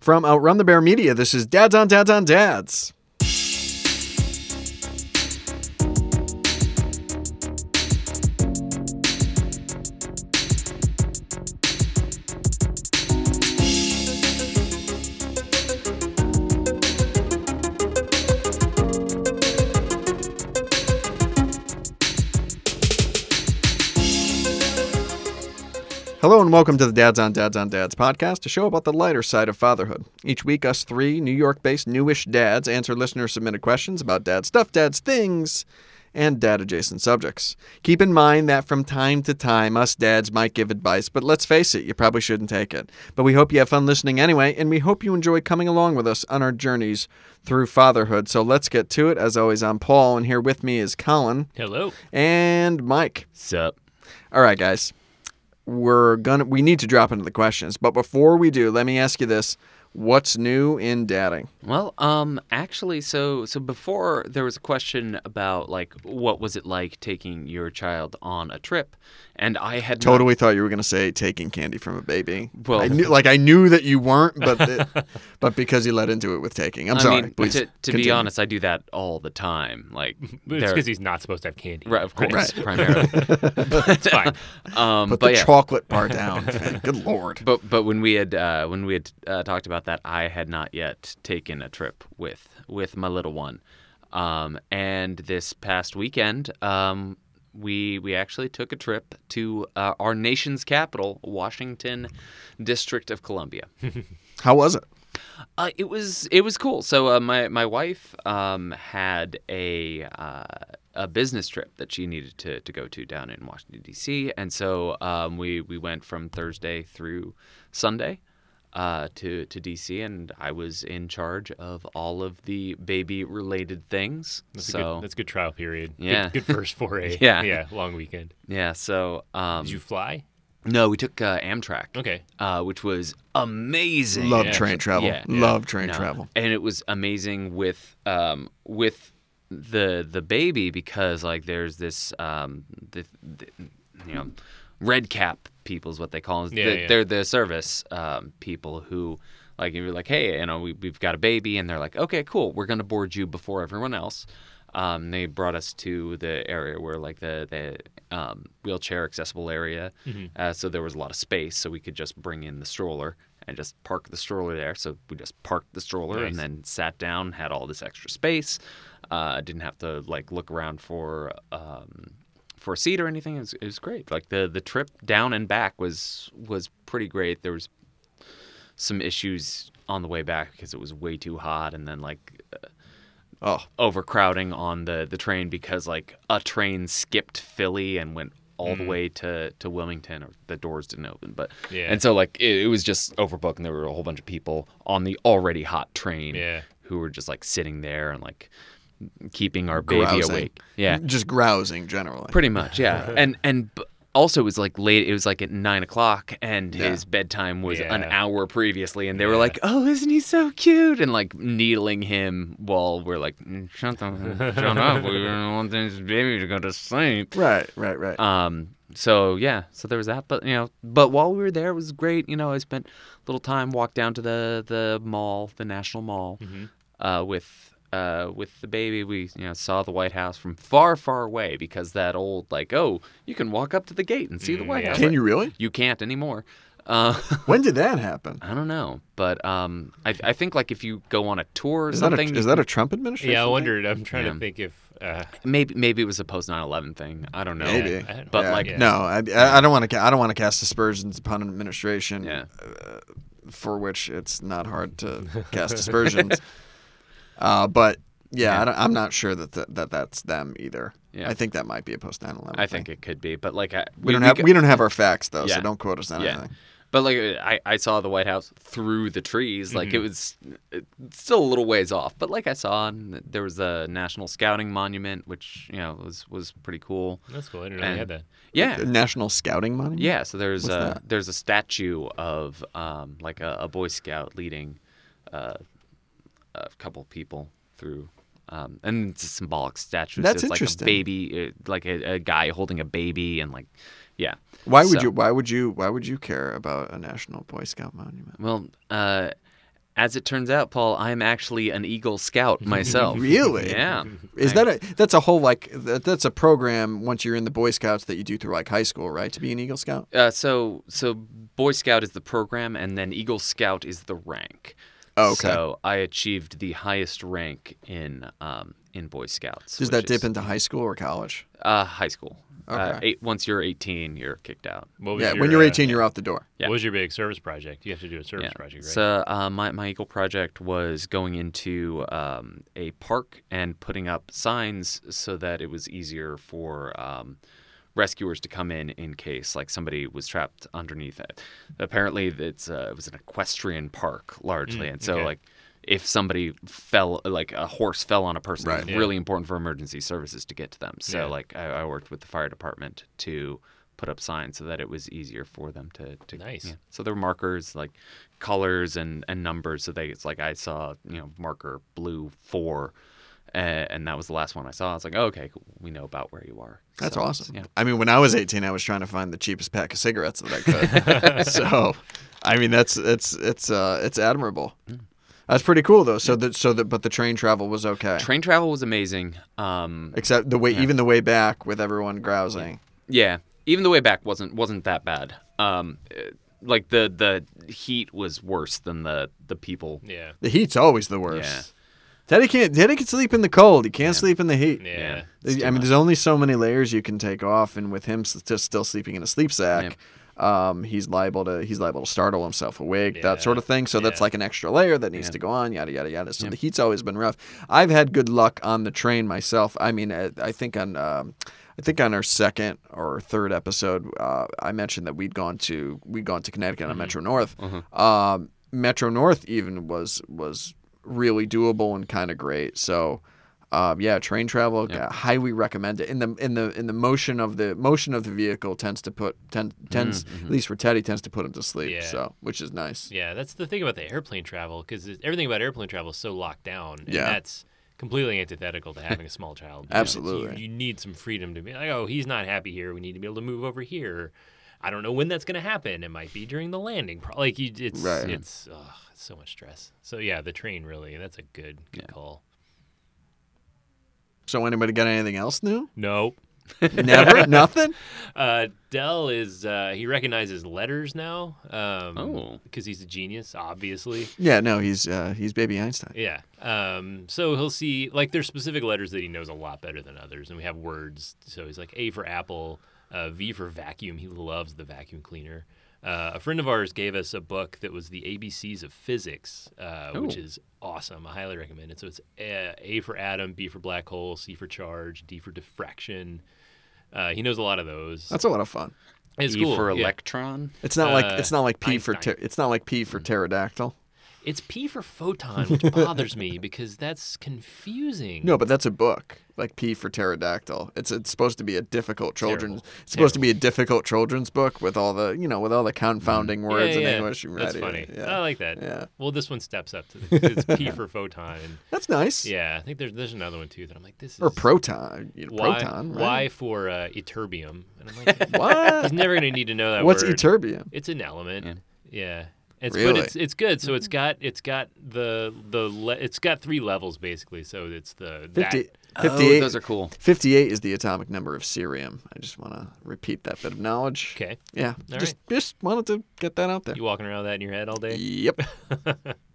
From Outrun the Bear Media, this is Dads on Dads on Dads. Hello and welcome to the Dads on Dads on Dads podcast, a show about the lighter side of fatherhood. Each week, us three New York based newish dads answer listener submitted questions about dad stuff, dad's things, and dad adjacent subjects. Keep in mind that from time to time, us dads might give advice, but let's face it, you probably shouldn't take it. But we hope you have fun listening anyway, and we hope you enjoy coming along with us on our journeys through fatherhood. So let's get to it. As always, I'm Paul, and here with me is Colin Hello. and Mike. Sup? All right, guys. We're gonna we need to drop into the questions, but before we do, let me ask you this: What's new in dadding? Well, um, actually, so so before there was a question about like what was it like taking your child on a trip, and I had not- Totally thought you were gonna say taking candy from a baby. Well- I knew, like I knew that you weren't, but it, but because you led into it with taking, I'm I sorry. mean, Please to, to be honest, I do that all the time. Like, it's because he's not supposed to have candy. right, of course, Right. primarily. It's fine. Um, put but the yeah, chocolate bar down. Good lord. But but when we had uh, when we had uh, talked about that, I had not yet taken a trip with with my little one, um, and this past weekend, um, we we actually took a trip to uh, our nation's capital, Washington, District of Columbia. How was it? Uh, it was it was cool. So uh, my my wife um, had a uh, a business trip that she needed to, to go to down in Washington D.C. and so um, we we went from Thursday through Sunday uh, to to D.C. and I was in charge of all of the baby related things. That's a so good. That's a good trial period. Yeah. Good, first foray. Yeah. Yeah. Long weekend. yeah, so um, Did you fly? no, we took uh, Amtrak. Okay. Uh, which was amazing. Love Yeah. train travel. Yeah. Love train No. travel. and it was amazing with um with the the baby because like there's this um the, the you know red cap people is what they call them Yeah, The- yeah. they're the service um people who like you're like hey you know we, we've got a baby and they're like okay cool we're gonna board you before everyone else um, they brought us to the area where like the the um, wheelchair accessible area, Mm-hmm. uh, so there was a lot of space, so we could just bring in the stroller and just park the stroller there. So we just parked the stroller and then sat down, had all this extra space. Uh, didn't have to like look around for um, for a seat or anything. It was, it was great. Like the the trip down and back was was pretty great. There was some issues on the way back because it was way too hot, and then like uh, Oh, overcrowding on the the train because like a train skipped Philly and went all the mm. way to to Wilmington or the doors didn't open but Yeah. and so like it, it was just overbooked and there were a whole bunch of people on the already hot train Yeah. who were just like sitting there and like keeping our baby grousing. awake. Yeah. Just grousing generally. pretty much yeah. And and also it was like late it was like at nine o'clock and Yeah. his bedtime was an hour previously and they were like oh isn't he so cute? and like needling him while we're like "Mm, shut the shut up. We don't want this baby to go to sleep. Right, right, right. um so yeah so there was that but you know but while we were there it was great you know i spent a little time walked down to the the mall the national mall uh with uh, with the baby, we you know saw the White House from far, far away because that old like, oh, you can walk up to the gate and see the Mm, White yeah. House. Can you really? You can't anymore. Uh, When did that happen? I don't know, but um, I, I think like if you go on a tour or Is that a, something, is that a Trump administration? Yeah. I thing? wondered. I'm trying Yeah. to think if. Uh, maybe maybe it was a post 9/11 thing. I don't know. Maybe, I don't- But Yeah, like, yeah. no, I, I I don't want to. I don't want to cast aspersions upon an administration Yeah. uh, for which it's not hard to cast aspersions. uh, but yeah, Yeah. I don't, I'm not sure that, that that that's them either. Yeah. I think that might be a post 9/11. I think it could be, but like I, we, don't have go- we don't have our facts though, Yeah. so don't quote us on Yeah. anything. But like I, I saw the White House through the trees. Like it Mm-hmm. was it's still a little ways off. But like I saw, and there was a National Scouting Monument, which you know was was pretty cool. that's cool. I didn't know And- had that. Yeah, The National Scouting Monument. yeah. So there's What's a that? there's a statue of um, like a, a Boy Scout leading uh, a couple people through. Um, and it's a symbolic statue. so That's it's like a baby, uh, like a, a guy holding a baby, and like, yeah. Why would So- you? Why would you? Why would you care about a National Boy Scout monument? Well, uh, As it turns out, Paul, I'm actually an Eagle Scout myself. Really? Yeah. Is that a that's a whole like that, that's a program once you're in the Boy Scouts that you do through like high school, right? To be an Eagle Scout. Uh, so so Boy Scout is the program, and then Eagle Scout is the rank. Oh, okay. So I achieved the highest rank in um, in Boy Scouts. Does which that dip is, into high school or college? uh, high school? Uh, Okay. eight, once you're 18, you're kicked out. What was Yeah, your, when you're uh, 18, you're out the door. Yeah. What was your big service project? You have to do a service project, right? So uh, my my Eagle project was going into um, a park and putting up signs so that it was easier for um, rescuers to come in in case like somebody was trapped underneath it. Apparently, it's uh, it was an equestrian park largely, and so okay. like. If somebody fell, like a horse fell on a person, Right. it's Yeah. really important for emergency services to get to them. So, Yeah. like, I, I worked with the fire department to put up signs so that it was easier for them to. to Nice. yeah. So there were markers like colors and, and numbers. So they it's like I saw you know marker blue four, uh, and that was the last one I saw. I was like, oh, okay, cool. we know about where you are. That's So, awesome. Yeah. I mean, when I was 18, I was trying to find the cheapest pack of cigarettes that I could. so, I mean, that's it's it's uh it's admirable. That's pretty cool though. So that so that but the train travel was okay. Train travel was amazing. Um, Except the way even the way back with everyone grousing. yeah, even the way back wasn't wasn't that bad. Um, uh, like the the heat was worse than the the people. yeah. The heat's always the worst. Teddy can't. Teddy can sleep in the cold. He can't sleep in the heat. Yeah. I mean, there's only so many layers you can take off, and with him just still sleeping in a sleep sack, um, he's liable to he's liable to startle himself awake, that sort of thing. So that's like an extra layer that needs Yeah. to go on, yada yada yada. So the heat's always been rough. I've had good luck on the train myself. I mean, I, I think on. Um, I think on our second or third episode, uh, I mentioned that we'd gone to we'd gone to Connecticut on Metro North. Um, Metro North even was was really doable and kind of great. So, um, yeah, train travel, uh, highly recommend it. In the in the in the motion of the motion of the vehicle tends to put ten, tends at least for Teddy tends to put him to sleep. Yeah. So, which is nice. Yeah, that's the thing about the airplane travel because everything about airplane travel is so locked down. And Yeah. that's completely antithetical to having a small child. You know, it's- Absolutely. You, you need some freedom to be like, oh, he's not happy here. We need to be able to move over here. I don't know when that's going to happen. It might be during the landing. Pro- Like you, it's Right. it's, ugh, it's so much stress. So yeah, the train really. That's a good good Yeah. call. So, anybody got anything else new? Nope. Never, nothing. Uh, Dell is uh, he recognizes letters now. Um, Oh. because he's a genius, obviously. Yeah, no, he's uh, he's baby Einstein. Yeah. Um, so he'll see like there's specific letters that he knows a lot better than others, and we have words. So he's like A for apple, uh, V for vacuum. He loves the vacuum cleaner. Uh, a friend of ours gave us a book that was the ABCs of physics, uh, which is awesome. I highly recommend it. So it's A, a for atom, B for black hole, C for charge, D for diffraction. Uh, he knows a lot of those. That's a lot of fun. it's E cool. for yeah. electron. It's not like Uh, it's not like P for ter- it's not like P for pterodactyl. It's P for photon, which bothers me because that's confusing. No, but that's a book. Like P for pterodactyl. It's it's supposed to be a difficult children's. Terrible. It's supposed to be a difficult children's book with all the you know with all the confounding words yeah, in yeah. English. and That's ready. funny. Yeah. I like that. Yeah. Well, this one steps up to the, it's P for photon, and That's nice. yeah, I think there's there's another one too that I'm like this is Or proton. You know, Y, proton. Y Right? for uh, ytterbium, and I'm like What? he's never gonna need to know that What's word. ytterbium? It's an element. Yeah. Yeah. It's, Really? But it's it's good. So it's got it's got the the le- it's got three levels basically. So it's the that- 50, Oh, 58, those are cool. 58 is the atomic number of cerium. I just want to repeat that bit of knowledge. okay. Yeah. All just just wanted to get that out there. You walking around with that in your head all day? Yep.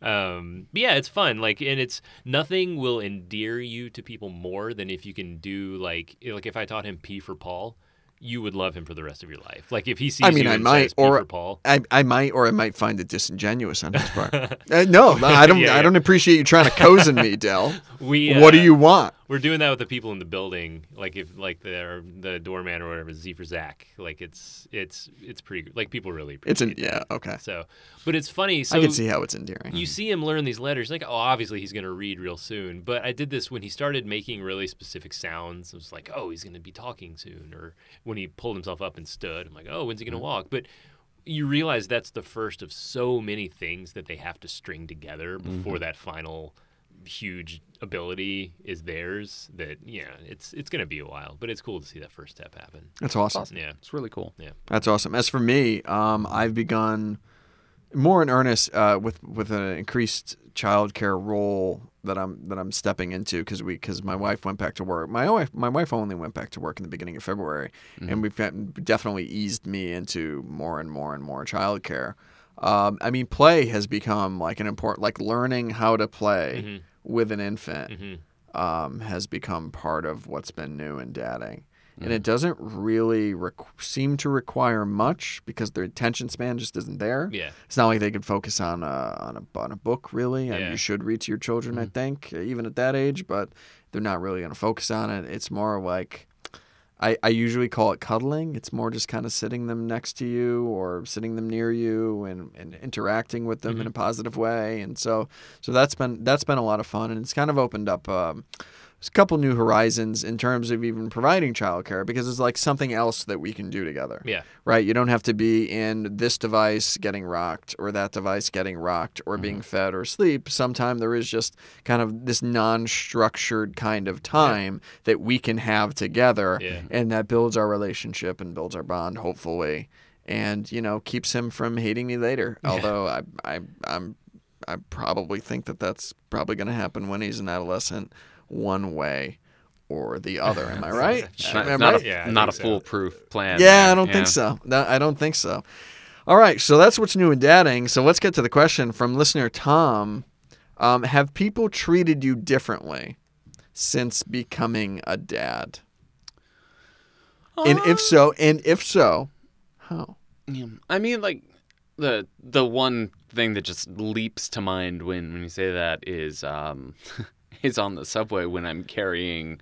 um but yeah it's fun like and it's nothing will endear you to people more than if you can do like like if i taught him p for paul you would love him for the rest of your life like if he sees I mean, you I might, says or paul I, I might, or I might find it disingenuous on his part. uh, no, I don't. Yeah, I yeah. don't appreciate you trying to cozen me, Dell. we what do uh, you want? We're doing that with the people in the building like if like the the doorman or whatever z for zach like it's it's it's pretty like people really It's appreciate an yeah. Okay. so but it's funny so I can see how it's endearing. you see him learn these letters like oh obviously he's going to read real soon but i did this when he started making really specific sounds it was like oh he's going to be talking soon or when he pulled himself up and stood i'm like oh when's he going to mm-hmm. walk but you realize that's the first of so many things that they have to string together mm-hmm. before that final huge ability is theirs that yeah it's it's going to be a while but it's cool to see that first step happen That's awesome. yeah It's really cool. Yeah that's awesome. As for me, um, I've begun more in earnest uh, with with an increased childcare role that I'm that I'm stepping into because we because my wife went back to work. My wife my wife only went back to work in the beginning of February, and we've got, definitely eased me into more and more and more childcare. Um, I mean, play has become like an important like learning how to play with an infant mm-hmm. um, has become part of what's been new in dadding. And it mm-hmm. doesn't really requ- seem to require much because their attention span just isn't there. Yeah. It's not like they could focus on a on a, on a book really, and Yeah. you should read to your children, I mm-hmm. think, even at that age. But they're not really going to focus on it. It's more like I, I usually call it cuddling. It's more just kind of sitting them next to you or sitting them near you and, and interacting with them in a positive way. And so so that's been that's been a lot of fun, and it's kind of opened up. Um, a couple new horizons in terms of even providing childcare because it's like something else that we can do together Yeah. right? You don't have to be in this device getting rocked or that device getting rocked or being mm-hmm. fed or sleep. Sometime there is just kind of this non-structured kind of time that we can have together, Yeah. and that builds our relationship and builds our bond, hopefully, and you know keeps him from hating me later. Although I, I, I'm, I probably think that that's probably going to happen when he's an adolescent, one way or the other. Am I right? Not, Am not I a, Yeah, not a so. foolproof plan. yeah, there. I don't think so. No, I don't think so. All right, so that's what's new in dadding. So let's get to the question from listener Tom. Um, have people treated you differently since becoming a dad? And if so, and if so, how? Yeah. I mean, like the the one thing that just leaps to mind when when you say that is um is on the subway when I'm carrying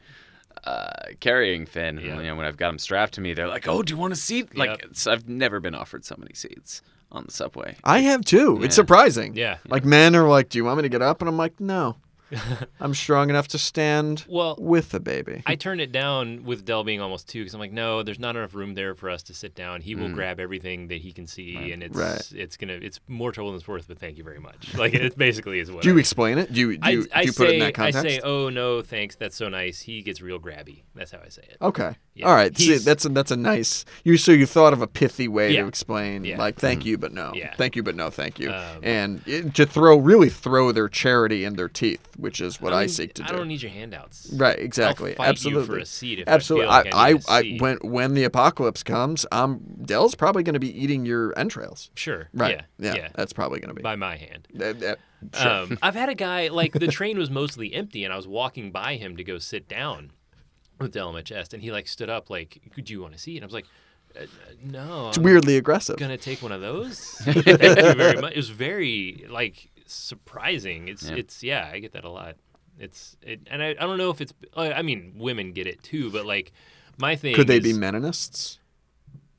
uh carrying Finn. Yeah. You know, when I've got him strapped to me, they're like, "Oh, do you want a seat?" Like, Yep. it's, I've never been offered so many seats on the subway. I have too. It's surprising. Yeah. Like men are like, "Do you want me to get up?" And I'm like, "No, I'm strong enough to stand Well, with the baby." I turned it down with Dell being almost two because I'm like, no, there's not enough room there for us to sit down. He will grab everything that he can see, and it's Right. it's gonna it's more trouble than it's worth. But thank you very much. Like it basically is what. do you I- explain it? Do you do I, you, do I you say, put it in that context? I say, oh no, thanks, that's so nice. He gets real grabby. That's how I say it. Okay. Yeah. All right. See, that's a, that's a nice. You so you thought of a pithy way Yeah. to explain, Yeah. like thank you but no, Yeah. thank you but no, thank you, Um, and it, to throw really throw their charity in their teeth, which is what I, mean, seek to I do. I don't need your handouts. Right. Exactly. Absolutely. You for a seat if Absolutely. I feel like I, I, need a I, seat. when when the apocalypse comes, um, Dell's probably going to be eating your entrails. Sure. Right. Yeah. Yeah. That's probably going to be. By my hand. Uh, uh, sure. Um, I've had a guy like the train was mostly empty, and I was walking by him to go sit down with Dell on my chest, and he like stood up, like, "Do you want to see?" And I was like, uh, uh, "No, it's I'm weirdly aggressive. gonna take one of those." Thank you very much. It was very like surprising. It's Yeah. it's yeah, I get that a lot. It's it, and I, I don't know if it's uh, I mean women get it too, but like my thing Could they is, be meninists?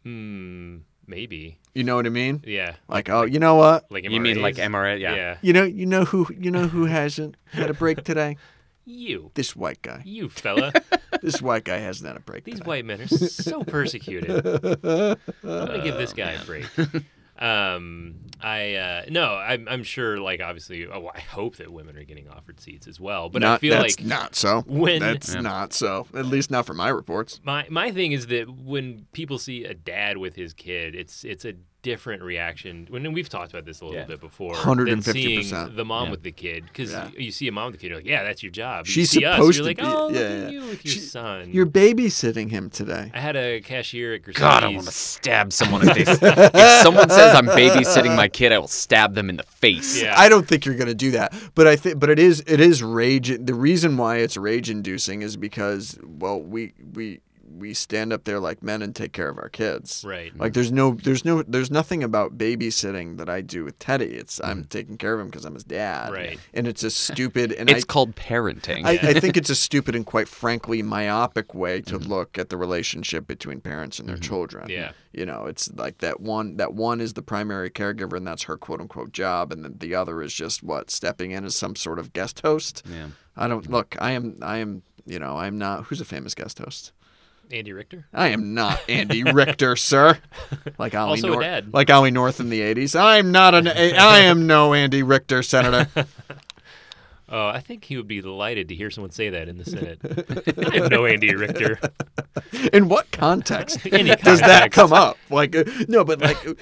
Hmm, maybe You know what I mean? yeah. Like, oh, you know what? Like You mean like MRAs? MRA? Yeah. yeah. You know, you know who, you know who hasn't had a break today? You, This white guy. you fella. This white guy hasn't had a break These today. white men are so persecuted. I'm gonna give this guy a break. Um, I uh, no, I'm, I'm sure. Like obviously, oh, I hope that women are getting offered seats as well. But I feel that's like not so. when- that's Yeah. not so. At least not from my reports. my my thing is that when people see a dad with his kid, it's it's a different reaction. When we've talked about this a little Yeah. bit before, 150%. seeing the mom Yeah. with the kid because Yeah. you see a mom with the kid, you're like, yeah, that's your job. You She's see us, supposed you're to like, be- oh, yeah, look yeah. at you with your She- son. You're babysitting him today. I had a cashier at Gristedes. God, I want to stab someone if they if someone says I'm babysitting my kid, I will stab them in the face. Yeah. I don't think you're going to do that, but I think, but it is, it is rage. The reason why it's rage inducing is because, well, we we we stand up there like men and take care of our kids. Right. Like there's no, there's no, there's nothing about babysitting that I do with Teddy. It's I'm mm. taking care of him because I'm his dad. Right. And it's a stupid, and It's I, called parenting. I, I think it's a stupid and quite frankly myopic way to mm-hmm. look at the relationship between parents and their mm-hmm. children. Yeah. You know, it's like that one that one is the primary caregiver and that's her quote unquote job and then the other is just what, stepping in as some sort of guest host. yeah. I don't look, I am I am you know, I'm not who's a famous guest host? Andy Richter. I am not Andy Richter, sir. Like Ollie Also North, dad. like Ollie North in the '80s. I'm not an. I am no Andy Richter, Senator. Oh, I think he would be delighted to hear someone say that in the Senate. I know Andy Richter. In what context does that come up? Like, uh, no, but like, uh,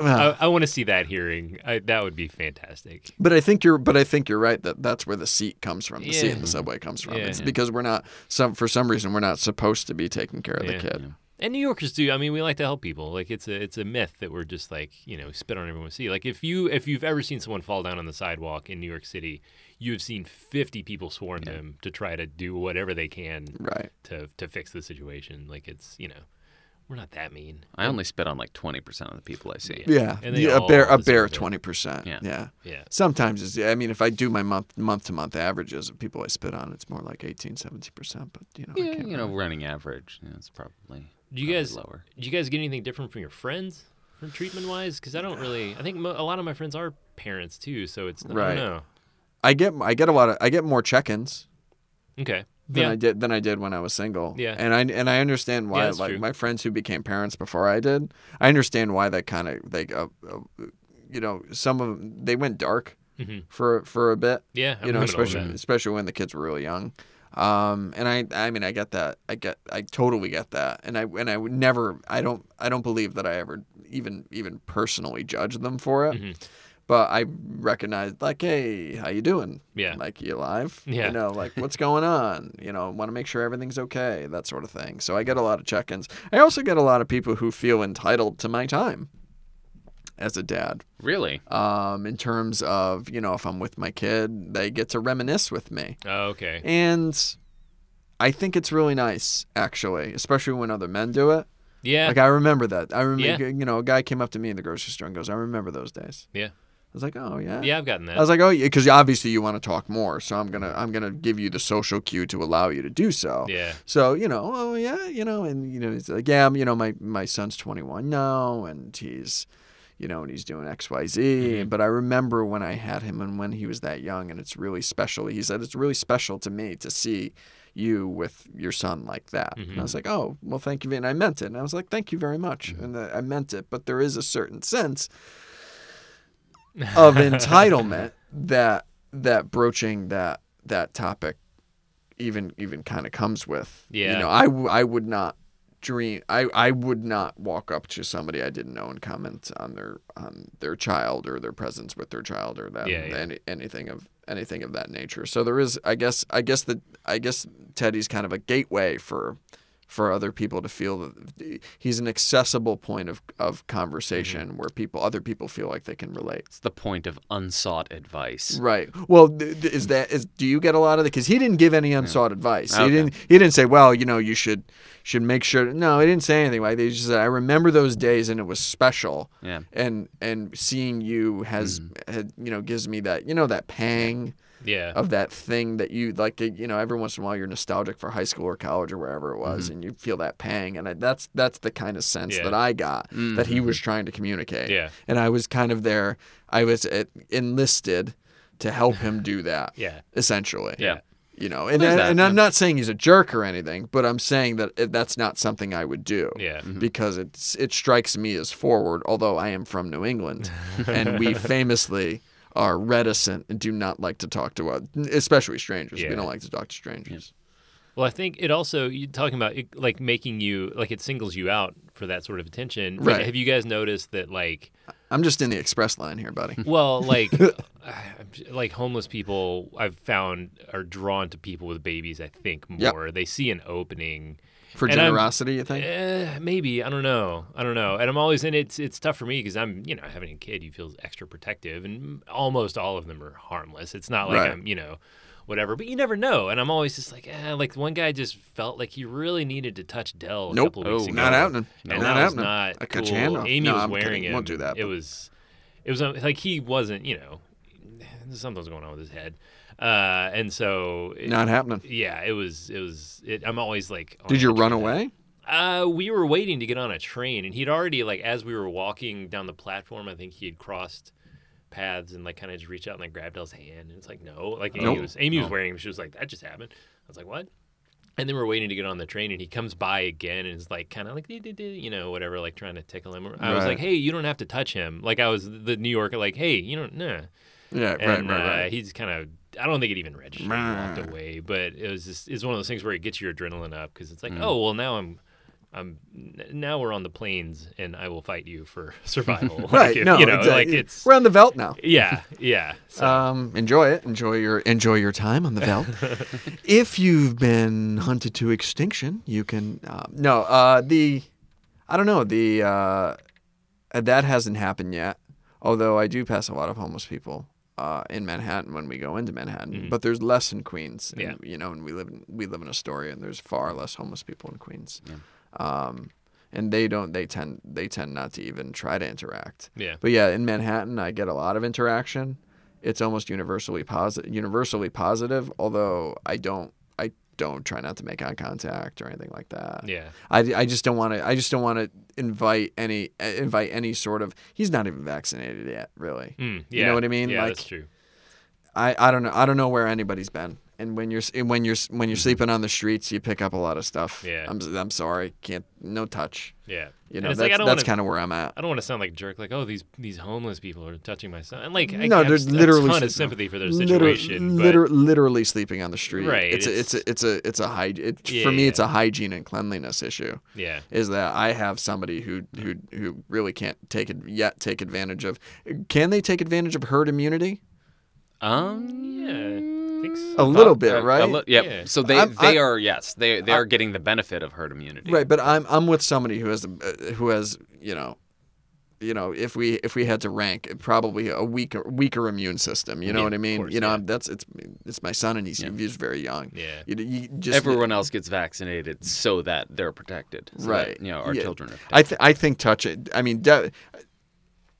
I, I want to see that hearing. I, that would be fantastic. but I think you're, but I think you're right that that's where the seat comes from. The seat in the subway comes from. Yeah. It's Yeah. because we're not some for some reason we're not supposed to be taking care of the Yeah. kid. And New Yorkers do. I mean, we like to help people. Like it's a it's a myth that we're just like you know spit on everyone we see. Like if you if you've ever seen someone fall down on the sidewalk in New York City, you have seen fifty people swarm them to try to do whatever they can Right. to to fix the situation. Like it's you know we're not that mean. I only spit on like 20% of the people I see. Yeah. And yeah, a bare a bare twenty percent. Yeah. Yeah. Yeah. Sometimes it's I mean if I do my month month to month averages of people I spit on, it's more like 18, 17 percent. But you know, I Yeah, can't you know, really- running average, yeah, it's probably, Do you probably guys lower. do you guys get anything different from your friends from treatment wise? Because I don't really. I think mo- a lot of my friends are parents too, so it's I Right. don't know. I get I get a lot of I get more check-ins Okay. Than yeah. I did than I did when I was single. Yeah. And I and I understand why. Yeah, like true. my friends who became parents before I did, I understand why that kind of they, uh, uh, you know, some of them they went dark Mhm. for for a bit. Yeah. I'm you know, especially especially when the kids were really young. Um, and I, I mean, I get that. I get, I totally get that. And I, and I would never, I don't, I don't believe that I ever even, even personally judge them for it. Mhm. But I recognize, like, hey, how you doing? Yeah. Like, you alive? Yeah. You know, like, what's going on? You know, want to make sure everything's okay, that sort of thing. So I get a lot of check-ins. I also get a lot of people who feel entitled to my time as a dad Really? um, in terms of you know if I'm with my kid, they get to reminisce with me, Oh, okay. and I think it's really nice actually, especially when other men do it. Yeah. Like I remember that. I remember Yeah. you know a guy came up to me in the grocery store and goes, "I remember those days." Yeah. I was like, "Oh yeah." Yeah, I've gotten that. I was like, "Oh yeah," because obviously you want to talk more, so I'm gonna I'm gonna give you the social cue to allow you to do so. yeah. So you know, oh yeah, you know, and you know, he's like, yeah, I'm, you know, my my son's 21 now, and he's, you know, and he's doing X, Y, Z. Mhm. But I remember when I had him and when he was that young, and it's really special. He said it's really special to me to see you with your son like that. And I was like, oh, well, thank you, and I meant it. And I was like, thank you very much, and uh, I meant it. But there is a certain sense of entitlement that that broaching that that topic even even kind of comes with. Yeah. You know, I, w- I would not dream I, I would not walk up to somebody I didn't know and comment on their on their child or their presence with their child or that Yeah, yeah. Any, anything of anything of that nature. So there is I guess I guess that I guess Teddy's kind of a gateway for for other people to feel that he's an accessible point of, of conversation Mm-hmm. where people other people feel like they can relate. It's the point of unsought advice. Right. Well, th- th- is that is do you get a lot of it? Because he didn't give any unsought advice. He didn't. He didn't say, "Well, you know, you should should make sure." No, he didn't say anything like that. He just said, "I remember those days, and it was special." Yeah. And and seeing you has Mm-hmm. had, you know gives me that you know that pang Yeah. Of that thing that you like. You know, every once in a while you're nostalgic for high school or college or wherever it was, mm-hmm. and you feel that pang. And I, that's that's the kind of sense Yeah. that I got that he was mm-hmm. trying to communicate Yeah. and I was kind of there. I was uh, enlisted to help him do that. Yeah. essentially. Yeah. You know, and I, and I'm not saying he's a jerk or anything, but I'm saying that it, that's not something I would do. Yeah. Mm-hmm. Because it's it strikes me as forward, although I am from New England, and we famously are reticent and do not like to talk to, uh, especially strangers. Yeah. We don't like to talk to strangers. Well, I think it also you talking about it, like making you like it singles you out for that sort of attention. Right. Have you guys noticed that like I'm just in the express line here, buddy. well like like homeless people I've found are drawn to people with babies. I think Yep. more they see an opening. For And I'm- generosity, you think? Eh, maybe I don't know. I don't know. And I'm always and it's it's tough for me because I'm you know having a kid. You feel extra protective, and almost all of them are harmless. It's not like Right. I'm you know whatever, but you never know. And I'm always just like eh, like one guy just felt like he really needed to touch Dell a Nope. weeks Oh, ago. Not happening. And not happening. not I cool. cut your hand off. Amy No, was I'm wearing kidding. it. Won't do that, It but- was it was like he wasn't you know something was going on with his head, uh, and so it- Not happening. yeah, it was it was. It, I'm always like. Did you run away? Uh, we were waiting to get on a train, and he'd already like as we were walking down the platform. I think he had crossed paths and like kind of just reached out and like grabbed Elle's hand, and it's like no, like Amy Nope. was Amy was wearing him. She was like that just happened. I was like what? And then we're waiting to get on the train, and he comes by again and is like kind of like you know whatever, like trying to tickle him. I was like, hey, you don't have to touch him. Like I was the New Yorker, like hey, you don't nah. Yeah, right, And right, uh, right. he's kind of I don't think it even registered. He walked away, but it was just it's one of those things where it gets your adrenaline up because it's like, oh well, now I'm. I'm now we're on the plains and I will fight you for survival. Like, Right. if- no, you know, exactly. like it's we're on the Veld now. yeah, yeah. So, Um, enjoy it. Enjoy your enjoy your time on the Veld. if you've been hunted to extinction, you can. Uh, no, uh, the I don't know the uh, that hasn't happened yet. Although I do pass a lot of homeless people uh, in Manhattan when we go into Manhattan, but there's less in Queens. and, Yeah. you know, and we live in, we live in Astoria, and there's far less homeless people in Queens. Um, and they don't. They tend. They tend not to even try to interact. yeah. But yeah, in Manhattan, I get a lot of interaction. It's almost universally positive. Universally positive, although I don't. Don't try not to make eye contact or anything like that. Yeah. I, I just don't want to. I just don't want to invite any uh, invite any sort of. He's not even vaccinated yet, really. Mm, You know what I mean? Yeah, Like- that's true. I, I don't know. I don't know where anybody's been. And when you're and when you're when you're Mm-hmm. sleeping on the streets, you pick up a lot of stuff. Yeah. I'm I'm sorry. Can't no touch. Yeah. You know that's like, that's kind of where I'm at. I don't want to sound like a jerk, like, oh, these these homeless people are touching my son. And like, I, No, I they're have literally a ton of sympathy for their situation. but literally sleeping on the street. Right, It's a, it's it's- a, it's a it's a hy- it, Yeah, for me yeah. it's a hygiene and cleanliness issue. yeah, Is that I have somebody who who who really can't take it yet take advantage of. Can they take advantage of herd immunity? Um, yeah, think so. A little bit, uh, a right? li- yep. Yeah. So they I'm- they I- are yes they they are getting the benefit of herd immunity. Right, but I'm I'm with somebody who has uh, who has you know, you know if we if we had to rank probably a weaker weaker immune system. You know Yeah, what I mean? course, you know yeah. that's it's it's my son and he's he's very young. Yeah. You, you just Everyone else gets vaccinated so that they're protected. so that, right you know, our Yeah. children are protected. I th- I think touch it. I mean, de-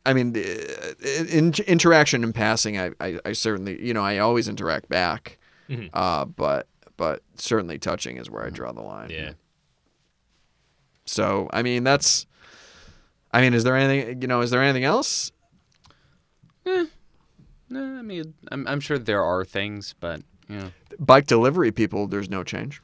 I mean, in, interaction in passing. I, I, I certainly, you know, I always interact back. Mhm. Uh, but but certainly touching is where I draw the line. Yeah. So I mean, that's. I mean, is there anything? You know, is there anything else? no, I mean, I'm, I'm sure there are things, but you know, Bike delivery people, there's no change.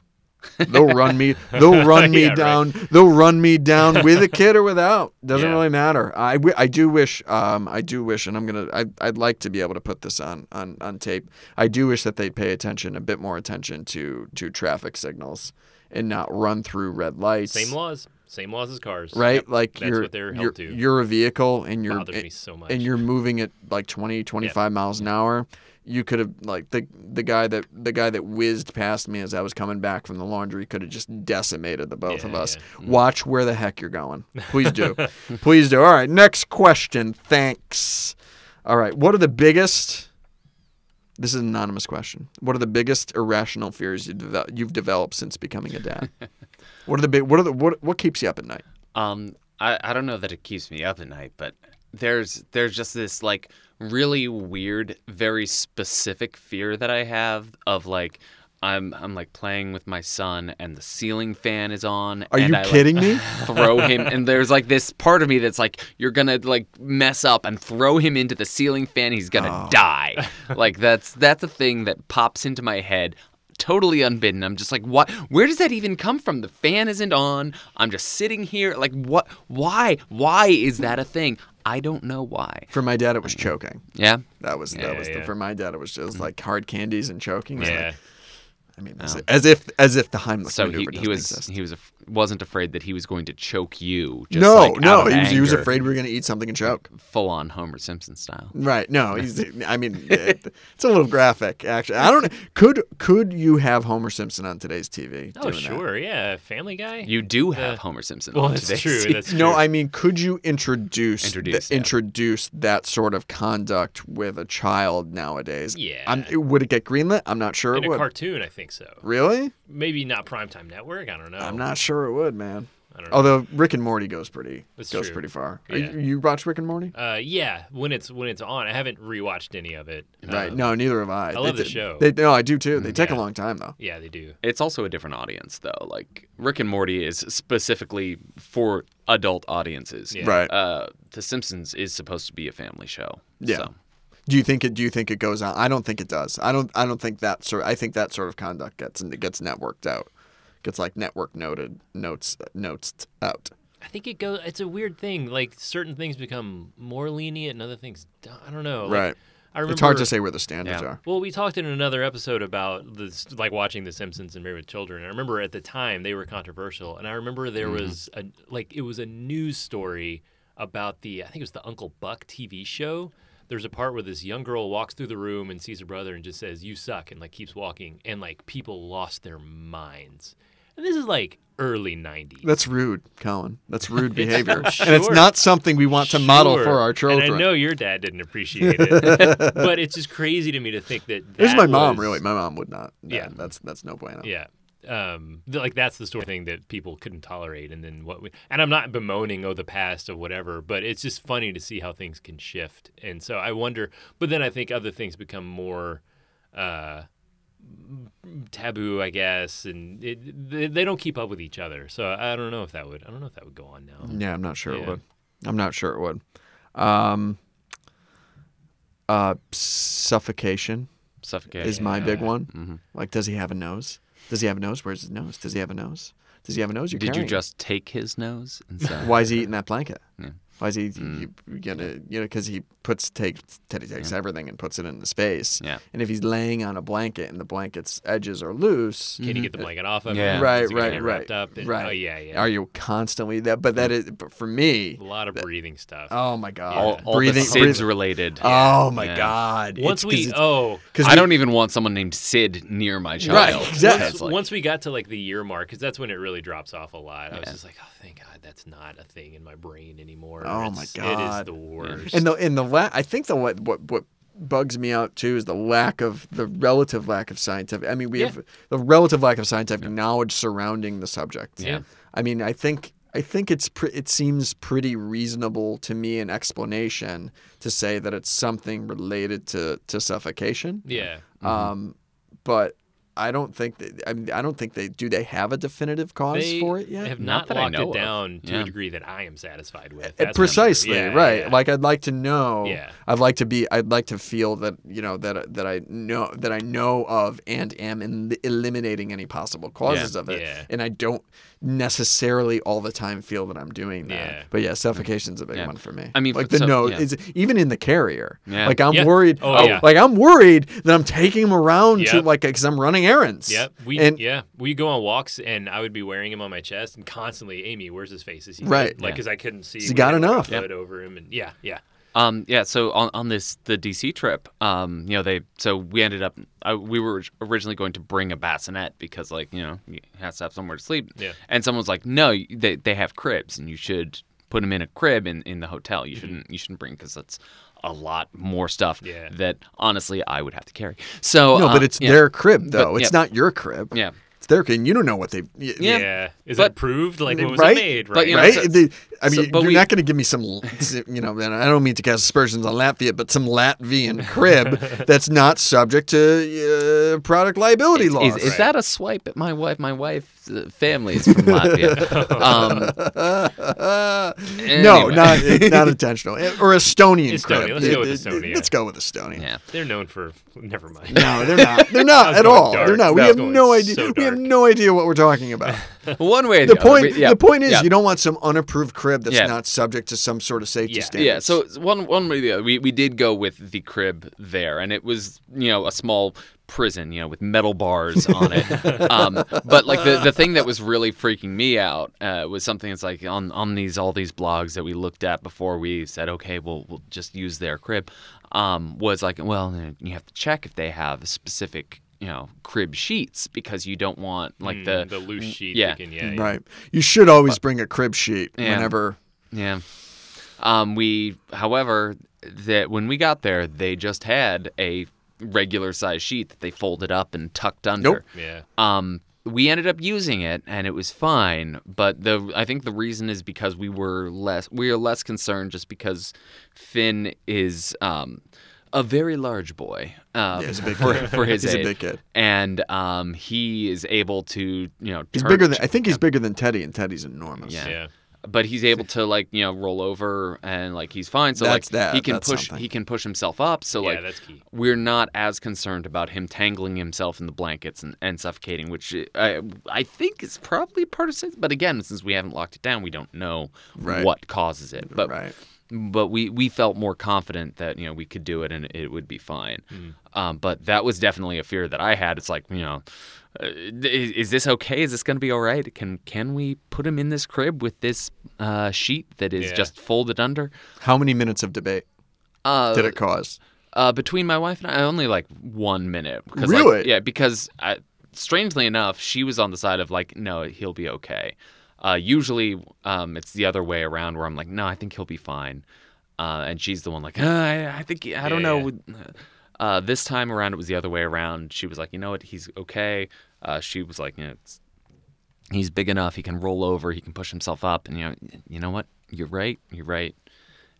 They'll run me. They'll run me Yeah, right. down. They'll run me down with a kid or without. Doesn't Yeah. really matter. I, I do wish. Um, I do wish, and I'm gonna. I, I'd like to be able to put this on, on on tape. I do wish that they'd pay attention, a bit more attention to to traffic signals, and not run through red lights. Same laws, same laws as cars. right? Yep. Like that's you're what they're you're, to. you're a vehicle, and you're so much. and you're moving at like 20 25 miles an hour you could have like the the guy that the guy that whizzed past me as I was coming back from the laundry could have just decimated the both of us. yeah. Watch where the heck you're going. Please do. Please do. All right, next question. Thanks. All right, what are the biggest This is an anonymous question. What are the biggest irrational fears you have devel- you've developed since becoming a dad? what are the big what are the what what keeps you up at night? Um, I, I don't know that it keeps me up at night, but there's there's just this like really weird, very specific fear that I have of like I'm I'm like playing with my son and the ceiling fan is on. Are and you I, like, kidding me? throw him and there's like this part of me that's like you're gonna like mess up and throw him into the ceiling fan he's gonna Oh. die like that's that's a thing that pops into my head totally unbidden i'm just like what where does that even come from the fan isn't on i'm just sitting here like what why why is that a thing i don't know why For my dad it was mm. choking. yeah That was that Yeah, was the, yeah. for my dad. It was just mm. like hard candies and choking. It's yeah. like- I mean, as, oh. as if as if the Heimlich so he, maneuver he doesn't was exist. he was af- wasn't afraid that he was going to choke you just no, like, no, he was, he was afraid we were gonna eat something and choke. full on homer simpson style Right? No, he's. I mean, it's a little graphic. Actually, I don't. Could could you have Homer Simpson on today's TV? Oh doing that? sure, yeah. Family Guy. You do have Uh, Homer Simpson. well, on that's today's true. scene. That's true. No, I mean, could you introduce Introduce, the- yeah. introduce that sort of conduct with a child nowadays? Yeah. I'm, would it get greenlit? I'm not sure in it a would. cartoon, I think so. really? Maybe not primetime network. I don't know. I'm not sure it would, man. I don't know. Although Rick and Morty goes pretty That's goes true. pretty far. Are Yeah. You, you watch Rick and Morty? Uh, yeah, when it's when it's on, I haven't rewatched any of it. Right. Um, No, neither have I. I love They- the show. They, no, I do too. They take a long time though. Yeah, they do. It's also a different audience, though. Like Rick and Morty is specifically for adult audiences. Yeah. Right. Uh, the Simpsons is supposed to be a family show. Yeah. So. Do you think it? Do you think it goes on? I don't think it does. I don't. I don't think that sort. I think that sort of conduct gets gets networked out. Gets like network noted notes notes out. I think it goes. It's a weird thing. Like certain things become more lenient, and other things, I don't know. Like, Right. I remember It's hard to say where the standards Yeah. are. Well, we talked in another episode about this, like watching The Simpsons and Married with Children. I remember at the time they were controversial, and I remember there Mm-hmm. was a like it was a news story about the I think it was the Uncle Buck TV show. There's a part where this young girl walks through the room and sees her brother and just says, "You suck," and like keeps walking, and like people lost their minds. And this is like early '90s. That's rude, Colin. That's rude behavior, and it's not something we want to model for our children. And I know your dad didn't appreciate it, but it's just crazy to me to think that. This is that my mom, really. My mom would not. Yeah. Yeah, that's that's no bueno. Yeah. Um, like that's the sort of thing that people couldn't tolerate, and then what? We, and I'm not bemoaning oh the past or whatever, but it's just funny to see how things can shift, and so I wonder. But then I think other things become more uh, taboo, I guess, and it, they, they don't keep up with each other. So I don't know if that would. I don't know if that would go on now. Yeah, I'm not sure it would. I'm not sure it would. Um, uh, suffocation Suffocation. is my big Yeah. one. hmm Like, does he have a nose? Does he have a nose? Where's his nose? Does he have a nose? Does he have a nose? You're Did you carrying it. just take his nose and say, Why is he eating that blanket? Yeah. Why is he, Mm. you, you gonna you know because he puts takes Teddy takes everything and puts it in his face. Yeah. And if he's laying on a blanket and the blanket's edges are loose, Can you mm-hmm. get the blanket off of Yeah. him? Right, Is it gonna right, right, up? And- right. Oh yeah, yeah. are you constantly that? But that is but for me. a lot of breathing stuff. Oh my god. all, all breathing, the SIDS related? Oh my Yeah. god. Once It's 'cause we it's- oh 'cause I we- don't even want someone named Sid near my child. Right. exactly. once, like- once we got to like the year mark, because that's when it really drops off a lot. I was just like, oh, thank God, that's not a thing in my brain anymore. Oh, my God. it is the worst. And the in the la- I think the what what what bugs me out too is the lack of the relative lack of scientific. I mean, we Yeah. have the relative lack of scientific knowledge surrounding the subject. Yeah. I mean, I think I think it's pre- it seems pretty reasonable to me an explanation to say that it's something related to to suffocation. yeah, Um, but I don't think that I mean I don't think they do they have a definitive cause they for it yet. have Not not, that I locked know it of. down to Yeah. a degree that I am satisfied with. Uh, That's precisely yeah, right yeah. like i'd like to know Yeah. i'd like to be i'd like to feel that you know that that i know that i know of and am in eliminating any possible causes of it Yeah. and i don't necessarily all the time feel that i'm doing that Yeah. but yeah suffocation's a big Yeah. one for me I mean, like the so- nose yeah. is even in the carrier Yeah. like i'm Yeah. worried Oh, yeah. like i'm worried that i'm taking him around to like because i'm running errands Yep. We and yeah we go on walks and I would be wearing him on my chest and constantly Amy where's his face is he Right. good? like Yeah. because I couldn't see he we got had, like, a enough. hood over him and yeah yeah Um, yeah. So on, on this the DC trip, um, you know, they so we ended up uh, we were originally going to bring a bassinet because like you know you have to have somewhere to sleep. Yeah. And someone was like, no, they they have cribs and you should put them in a crib in, in the hotel. You shouldn't you shouldn't bring because that's a lot more stuff Yeah. that honestly I would have to carry. So no uh, but it's yeah. their crib though But, it's yeah. not your crib Yeah. it's their crib and you don't know what they Yeah. yeah, is But- it proved like when was Right? it made But, right you know, right? so- The- I mean, but you're we- not going to give me some, you know, and I don't mean to cast aspersions on Latvia, but some Latvian crib that's not subject to uh, product liability Is, laws. is, is that a swipe at my wife? My wife's family is from Latvia. um, no, not eh, not intentional, eh, or Estonian Estonia. Let's go with eh, It- it- Estonia. Let's go with Estonia. yeah. they're known for never mind No, they're not. They're not at all. dark. They're not. We have no idea. so we have no idea what we're talking about. One way the the, point. We- yeah, The point is, yeah. you don't want some unapproved crib that's Yeah. not subject to some sort of safety Yeah. standards. Yeah, so one one way or the other. We we did go with the crib there, and it was you know a small prison, you know, with metal bars on it. um, but like the the thing that was really freaking me out uh, was something that's like on on these all these blogs that we looked at before we said okay, we'll we'll just use their crib. Um, was like well, you have to check if they have a specific you know crib sheets because you don't want like Mm, the the loose sheet yeah. you can- yeah, yeah. Right. You should always bring a crib sheet Yeah. whenever. Yeah. Um, we, however, that when we got there, they just had a regular size sheet that they folded up and tucked under. Nope. yeah Um, we ended up using it and it was fine, but the I think the reason is because we were less we are less concerned just because Finn is um, a very large boy um, Yeah, he's a big for, kid. for his He's a age. big kid. and um, he is able to you know He's bigger than I think he's bigger than Teddy, and Teddy's enormous. Yeah. yeah but he's able to like you know roll over and like he's fine so That's like that. he can That's push something. he can push himself up so yeah like that's key we're not as concerned about him tangling himself in the blankets and, and suffocating which I, I think is probably part of it but again since we haven't locked it down we don't know Right. what causes it but right. But we we felt more confident that you know we could do it and it would be fine. Mm. Um, but that was definitely a fear that I had. It's like you know. Uh, is, is this okay? Is this going to be all right? Can can we put him in this crib with this uh, sheet that is Yeah. just folded under? How many minutes of debate Uh, did it cause? Uh, between my wife and I, only like one minute. Because, Really? Like, yeah, because I, strangely enough, she was on the side of like, no, he'll be okay. Uh, usually, um, it's the other way around where I'm like, no, I think he'll be fine, uh, and she's the one like, uh, I, I think I don't Yeah, know. Uh, this time around, it was the other way around. She was like, you know what, he's okay. Uh, she was like, you know, it's, he's big enough. He can roll over. He can push himself up. And you know, you know what, you're right. You're right.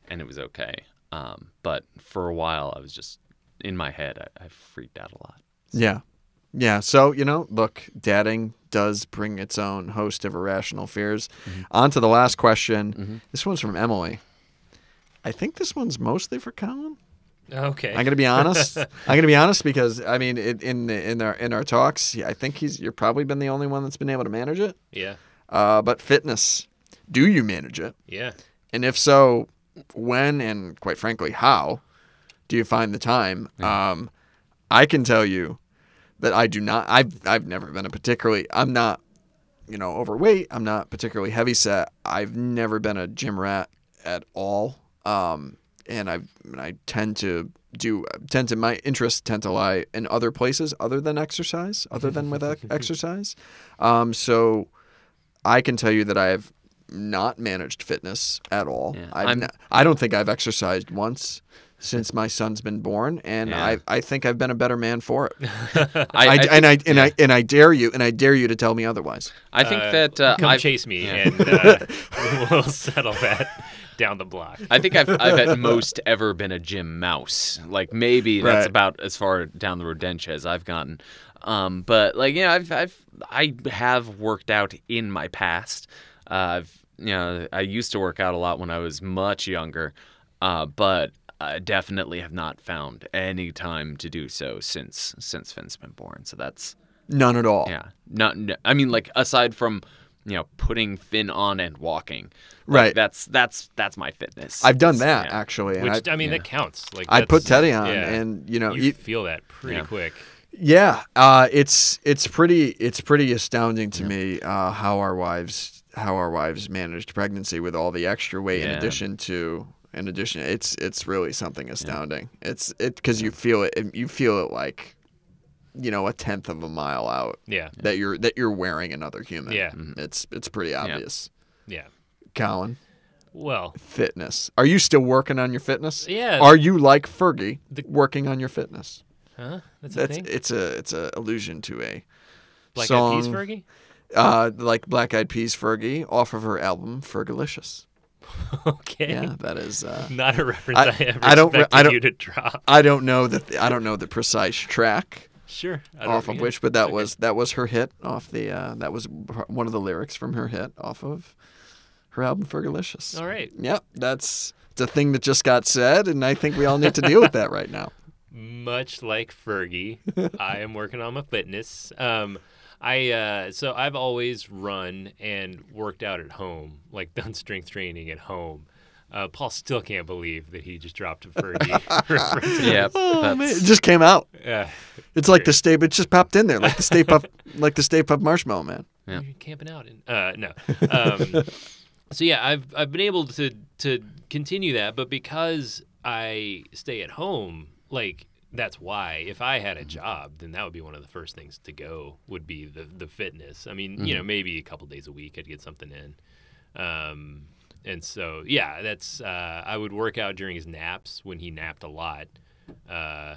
And it was okay. Um, but for a while, I was just in my head. I, I freaked out a lot. Yeah. Yeah. So, you know, look, dadding does bring its own host of irrational fears. On to the last question. This one's from Emily. I think this one's mostly for Colin. Okay. I'm gonna be honest. I'm gonna be honest because I mean, it, in the- in our in our talks, I think he's you're probably been the only one that's been able to manage it. yeah. Uh, but fitness, do you manage it? Yeah. And if so, when and quite frankly, how do you find the time? Um, I can tell you that I do not. I've I've never been a particularly. I'm not, you know, overweight. I'm not particularly heavy set. I've never been a gym rat at all. Um, and I I tend to do tend to my interests tend to lie in other places other than exercise, other than with exercise. Um, so I can tell you that I have not managed fitness at all. Yeah, I've I'm- not- I don't think I've exercised once since my son's been born, and Yeah. I, I think I've been a better man for it. I, I, I, and I and yeah. I and I dare you and I dare you to tell me otherwise. I think Uh, that uh, come I've, chase me yeah. and uh, we'll settle that down the block. I think I've, I've at most ever been a gym mouse. Like maybe that's about as far down the rodentia as I've gotten. Um, but like you know, I've I've I have worked out in my past. Uh, I've you know I used to work out a lot when I was much younger, uh, but I definitely have not found any time to do so since since Finn's been born. So that's None at all. yeah. Not n- I mean like aside from you know putting Finn on and walking. like, Right. That's that's that's my fitness. I've done that yeah. actually, Which I, I, mean, yeah. that counts. Like I put Teddy on, yeah. and you know, you e- feel that pretty Yeah. quick. Yeah, uh, it's it's pretty it's pretty astounding to me uh, how our wives how our wives managed pregnancy with all the extra weight in addition to in addition it's it's really something astounding. It's it because you feel it you feel it like you know a tenth of a mile out Yeah. that you're that you're wearing another human. Yeah. it's it's pretty obvious. Yeah. Colin, Well, fitness. Are you still working on your fitness? yeah. Are you like Fergie The- working on your fitness? huh? That's a thing. it's a it's a allusion to a Black song. Eyed Peas, Fergie. uh, like Black Eyed Peas Fergie off of her album Fergalicious. okay. Yeah, that is. Uh, Not a reference I- I, ever I don't I don't- you to drop. I don't know that I don't know the precise track Sure. Off of which, but that Okay. was that was her hit off the uh, that was one of the lyrics from her hit off of her album Fergalicious. All right. Yep, that's it's a thing that just got said, and I think we all need to deal with that right now. much like Fergie, I am working on my fitness. Um, I uh, so I've always run and worked out at home, like done strength training at home. Uh, Paul still can't believe that he just dropped a Fergie reference. Yeah, Oh man, that's- it just came out. Uh, It's like the Stay, it just popped in there, like the Stay Puft, like the Stay Puft Marshmallow Man. Yeah. You're camping out in uh no. Um, so yeah, I've I've been able to to continue that, but because I stay at home, like that's why if I had a job, then that would be one of the first things to go would be the the fitness. I mean, you know, maybe a couple days a week I'd get something in. Um and so yeah, that's uh I would work out during his naps when he napped a lot. Uh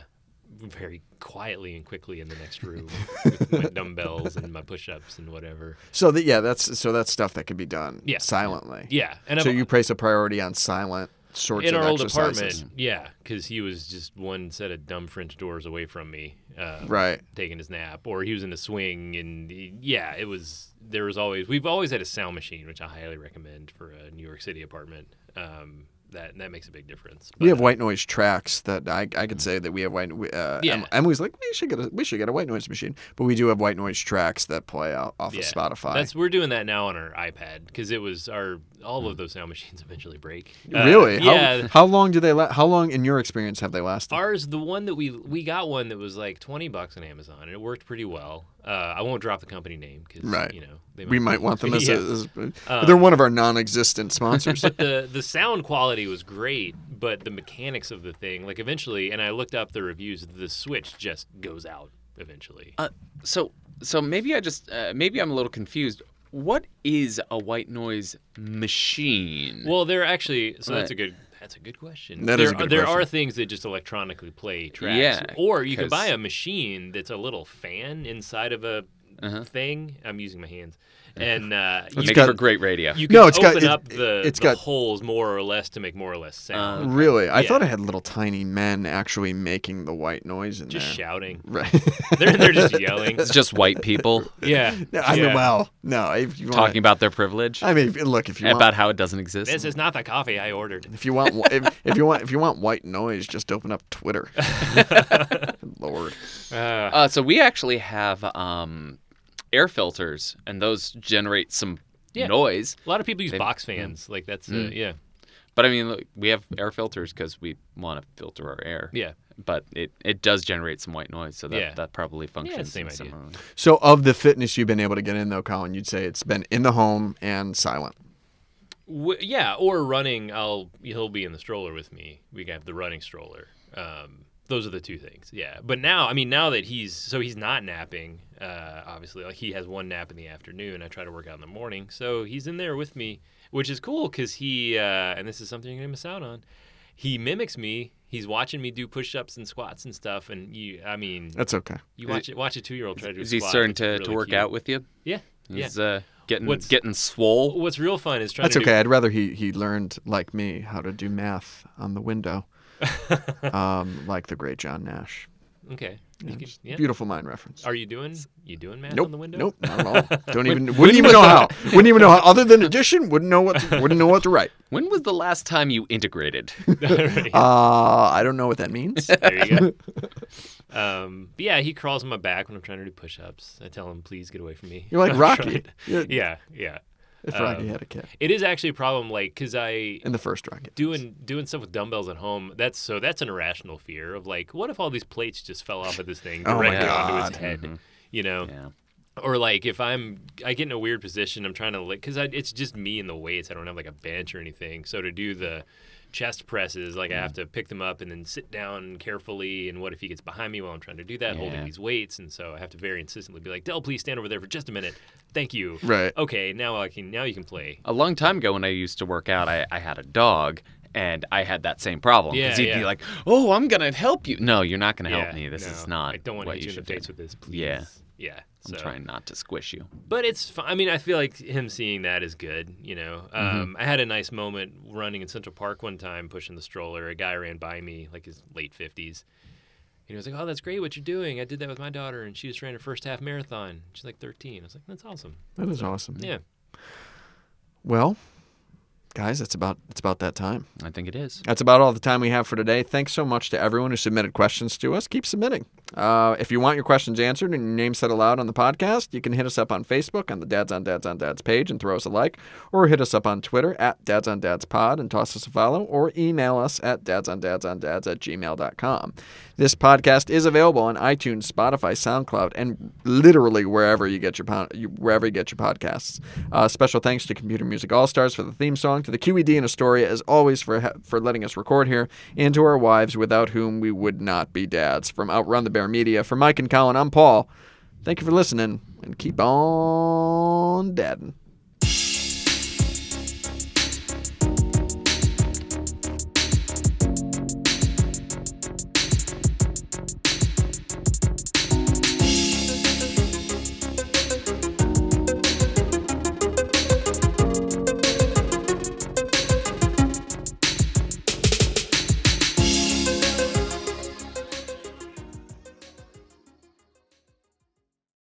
very quietly and quickly in the next room with my dumbbells and my push-ups and whatever. So that yeah, that's so that's stuff that can be done Yeah. silently. Yeah, and So I've- you place a priority on silent sorts in of our old apartment, yeah, because he was just one set of dumb French doors away from me, uh, Right. taking his nap, or he was in a swing, and he- yeah, it was. There was always we've always had a sound machine, which I highly recommend for a New York City apartment. Um, that that makes a big difference. We have white noise tracks that I, I could say that we have white. Uh, Yeah. Emily's like we should get a we should get a white noise machine, but we do have white noise tracks that play out off yeah, of Spotify. That's we're doing that now on our iPad because it was our all of those sound machines eventually break. Uh, really? How, yeah. How long do they? La- how long, in your experience, have they lasted? Ours, the one that we we got one that was like twenty bucks on Amazon, and it worked pretty well. Uh, I won't drop the company name because Right. you know they we might want them as, Yeah. a, as Um, they're one of our non-existent sponsors. but the the sound quality was great, but the mechanics of the thing, like eventually, and I looked up the reviews, the switch just goes out eventually. Uh, so so maybe I just uh, maybe I'm a little confused. What is a white noise machine? well, there actually, so that's a good. That's a good question. That there, is a good there question. are things that just electronically play tracks. Yeah, Or you can buy a machine that's a little fan inside of a Uh-huh. thing. I'm using my hands. And uh, It's you, Makes got- for great radio. you can No, it's got- it- up the, it's the got- holes more or less to make more or less sound. Uh, really, I Yeah. thought I had little tiny men actually making the white noise in there. just there. shouting. Right. They're, they're just yelling. it's just white people Yeah. No, I mean, well, no. If you talking about their privilege, I mean, look, if you about want, how it doesn't exist. This is not the coffee I ordered. if you want, if, if you want, if you want white noise, just open up Twitter. Lord. Uh, Uh, so we actually have um, air filters, and those generate some Yeah. noise. a lot of people use They- box fans. Like that's uh, Mm. yeah, But I mean, look, we have air filters because we want to filter our air. yeah. But it, it does generate some white noise, so that, Yeah. that probably functions yeah, same idea. similarly. So, of the fitness you've been able to get in, though, Colin, you'd say it's been in the home and silent. W- yeah, or running. I'll he'll be in the stroller with me. We have the running stroller. Um, those are the two things. Yeah, but now I mean now that he's so he's not napping. Uh, obviously, like he has one nap in the afternoon. I try to work out in the morning, so he's in there with me, which is cool because he uh, and this is something you're gonna miss out on. He mimics me. He's watching me do push-ups and squats and stuff. And you, I mean, That's okay. you watch it. Watch a two-year-old try to do. a Is he squat. starting to, really to work cute. out with you? Yeah, yeah. He's uh, getting What's- getting swole. What's real fun is trying That's to do okay. I'd rather he he learned like me how to do math on the window, um, like the great John Nash. Okay. Yeah, can- yeah. Beautiful mind reference. Are you doing you doing math Nope. on the window? Nope. Not at all. Don't even. Wouldn't even know how. Wouldn't even know how. Other than addition, wouldn't know what. To, wouldn't know what to write. When was the last time you integrated? Right. Uh, I don't know what that means. there you go. Um, but yeah, he crawls on my back when I'm trying to do push-ups. I tell him, "Please get away from me." You're like I'm Rocky. You're- Yeah, yeah. If Rocky Um, had a kid It is actually a problem, like, cause I in the first Rocky. doing doing stuff with dumbbells at home. That's so that's an irrational fear of like, what if all these plates just fell off of this thing Oh my directly onto God. his head? Mhm. You know, Yeah. or like if I'm I get in a weird position, I'm trying to like because it's just me and the weights. I don't have like a bench or anything. So to do the chest presses, like I have mm. to pick them up and then sit down carefully. And what if he gets behind me while I'm trying to do that, holding these weights? And so I have to very insistently be like, Dell, please stand over there for just a minute. Thank you. Right. Okay, now I can now you can play. A long time ago, when I used to work out, I, I had a dog, and I had that same problem. Yeah, Because he'd yeah. be like, "Oh, I'm gonna help you." No, you're not gonna help me. This is not. I don't want to hit you in the face with this, please. Yeah. Yeah. I'm trying not to squish you. But it's. fi- I mean, I feel like him seeing that is good. You know, Mm-hmm. um, I had a nice moment running in Central Park one time, pushing the stroller. A guy ran by me, like his late fifties. And he was like, "Oh, that's great! What you're doing? I did that with my daughter, and she just ran her first half marathon. She's like 13." I was like, "That's awesome." That is awesome. Yeah. Well, guys, it's about it's about that time. I think it is. That's about all the time we have for today. Thanks so much to everyone who submitted questions to us. Keep submitting. Uh, if you want your questions answered and your name said aloud on the podcast, you can hit us up on Facebook on the Dads on Dads on Dads page and throw us a like, or hit us up on Twitter at Dads on Dads Pod and toss us a follow, or email us at dads on dads on dads at gmail.com. This podcast is available on iTunes, Spotify, SoundCloud, and literally wherever you get your you- wherever you get your podcasts. Uh, special thanks to Computer Music All Stars for the theme song, to the QED in Astoria as always for ha- for letting us record here, and to our wives without whom we would not be dads. From Outrun the Bear Media, for Mike and Colin, I'm Paul. Thank you for listening, and keep on dadding.